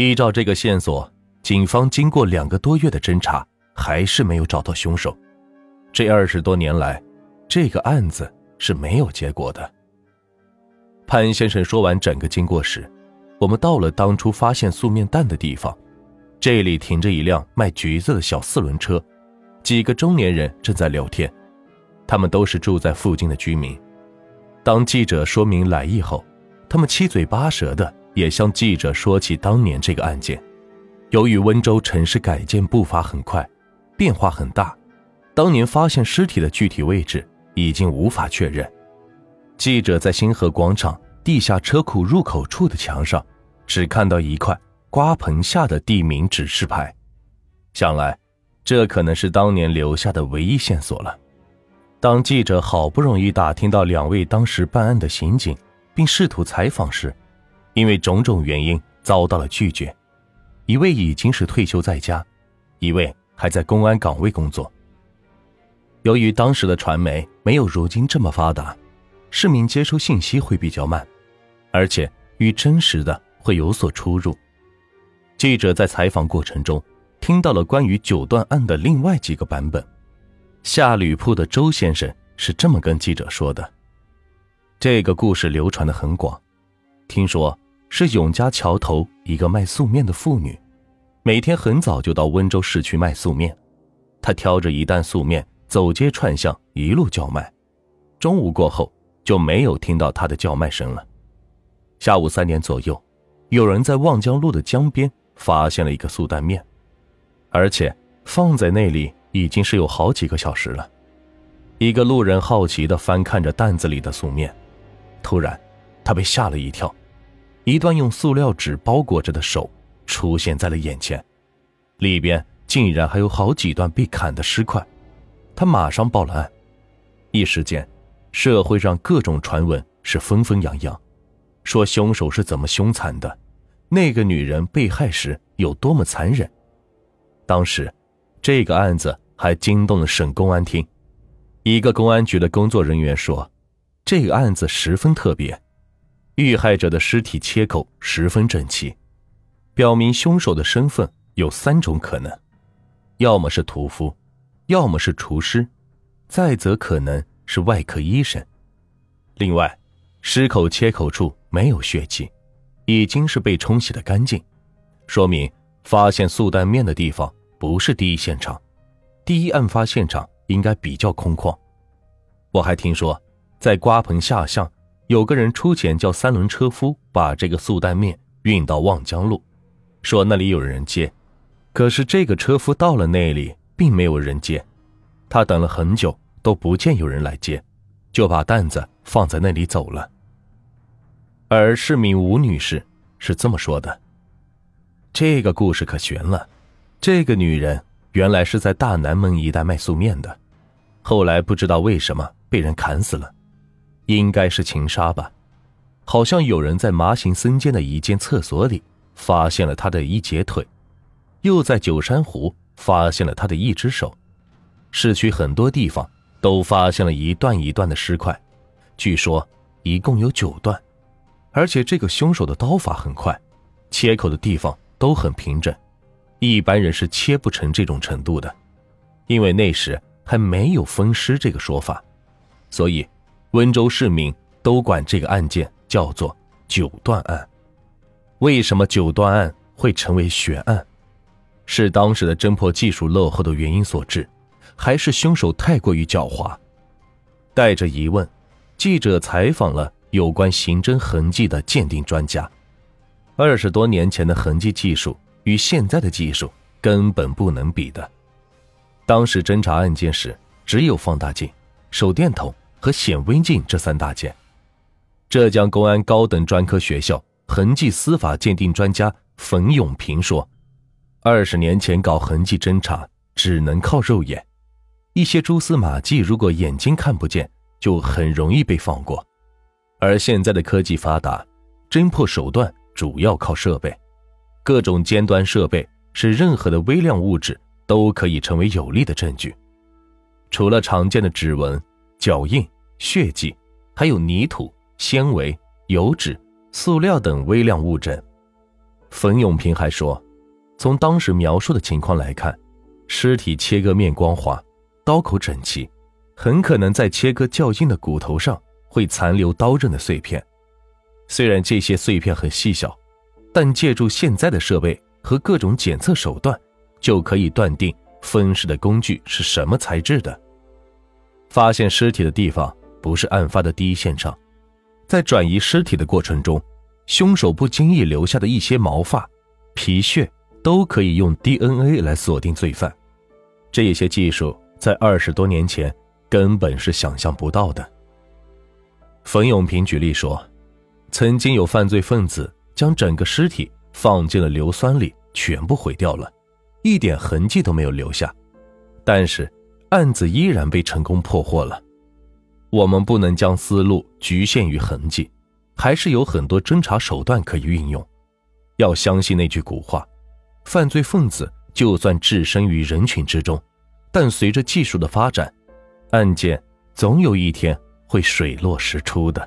依照这个线索，警方经过两个多月的侦查，还是没有找到凶手。这二十多年来，这个案子是没有结果的。潘先生说完整个经过时，我们到了当初发现素面蛋的地方，这里停着一辆卖橘子的小四轮车，几个中年人正在聊天，他们都是住在附近的居民。当记者说明来意后，他们七嘴八舌的也向记者说起当年这个案件。由于温州城市改建步伐很快，变化很大，当年发现尸体的具体位置已经无法确认。记者在星河广场地下车库入口处的墙上，只看到一块瓜棚下的地名指示牌，想来，这可能是当年留下的唯一线索了。当记者好不容易打听到两位当时办案的刑警，并试图采访时，因为种种原因遭到了拒绝。一位已经是退休在家，一位还在公安岗位工作。由于当时的传媒没有如今这么发达，市民接收信息会比较慢，而且与真实的会有所出入。记者在采访过程中听到了关于九段案的另外几个版本。下吕铺的周先生是这么跟记者说的：“这个故事流传的很广，听说是永嘉桥头一个卖素面的妇女，每天很早就到温州市区卖素面。她挑着一担素面走街串巷，一路叫卖。中午过后就没有听到她的叫卖声了。下午三点左右，有人在望江路的江边发现了一个素担面，而且放在那里。”已经是有好几个小时了。一个路人好奇地翻看着担子里的素面，突然，他被吓了一跳，一段用塑料纸包裹着的手出现在了眼前，里边竟然还有好几段被砍的尸块。他马上报了案。一时间，社会上各种传闻是纷纷扬扬，说凶手是怎么凶残的，那个女人被害时有多么残忍。当时。这个案子还惊动了省公安厅，一个公安局的工作人员说：“这个案子十分特别，遇害者的尸体切口十分整齐，表明凶手的身份有三种可能：要么是屠夫，要么是厨师，再则可能是外科医生。另外，尸口切口处没有血迹，已经是被冲洗的干净，说明发现素蛋面的地方。”不是第一现场，第一案发现场应该比较空旷。我还听说，在瓜棚下巷，有个人出钱叫三轮车夫把这个素蛋面运到望江路，说那里有人接。可是这个车夫到了那里，并没有人接，他等了很久都不见有人来接，就把担子放在那里走了。而市民吴女士是这么说的：“这个故事可悬了。”这个女人原来是在大南门一带卖素面的，后来不知道为什么被人砍死了，应该是情杀吧。好像有人在麻行僧间的一间厕所里发现了他的一截腿，又在九山湖发现了他的一只手，市区很多地方都发现了一段一段的尸块，据说一共有九段，而且这个凶手的刀法很快，切口的地方都很平整。一般人是切不成这种程度的，因为那时还没有分尸这个说法，所以温州市民都管这个案件叫做“九段案”。为什么九段案会成为悬案？是当时的侦破技术落后的原因所致，还是凶手太过于狡猾？带着疑问，记者采访了有关刑侦痕迹的鉴定专家。二十多年前的痕迹技术。与现在的技术根本不能比的。当时侦查案件时，只有放大镜、手电筒和显微镜这三大件。浙江公安高等专科学校痕迹司法鉴定专家冯永平说：“二十年前搞痕迹侦查只能靠肉眼，一些蛛丝马迹如果眼睛看不见，就很容易被放过。而现在的科技发达，侦破手段主要靠设备。”各种尖端设备使任何的微量物质都可以成为有力的证据。除了常见的指纹、脚印、血迹，还有泥土、纤维、油脂、塑料等微量物证。冯永平还说，从当时描述的情况来看，尸体切割面光滑，刀口整齐，很可能在切割较硬的骨头上会残留刀刃的碎片。虽然这些碎片很细小，但借助现在的设备和各种检测手段，就可以断定分尸的工具是什么材质的。发现尸体的地方不是案发的第一现场，在转移尸体的过程中，凶手不经意留下的一些毛发、皮屑都可以用 DNA 来锁定罪犯。这些技术在二十多年前根本是想象不到的。冯永平举例说，曾经有犯罪分子将整个尸体放进了硫酸里，全部毁掉了，一点痕迹都没有留下，但是。案子依然被成功破获了。我们不能将思路局限于痕迹，还是有很多侦查手段可以运用。要相信那句古话：犯罪分子就算置身于人群之中，但随着技术的发展，案件总有一天会水落石出的。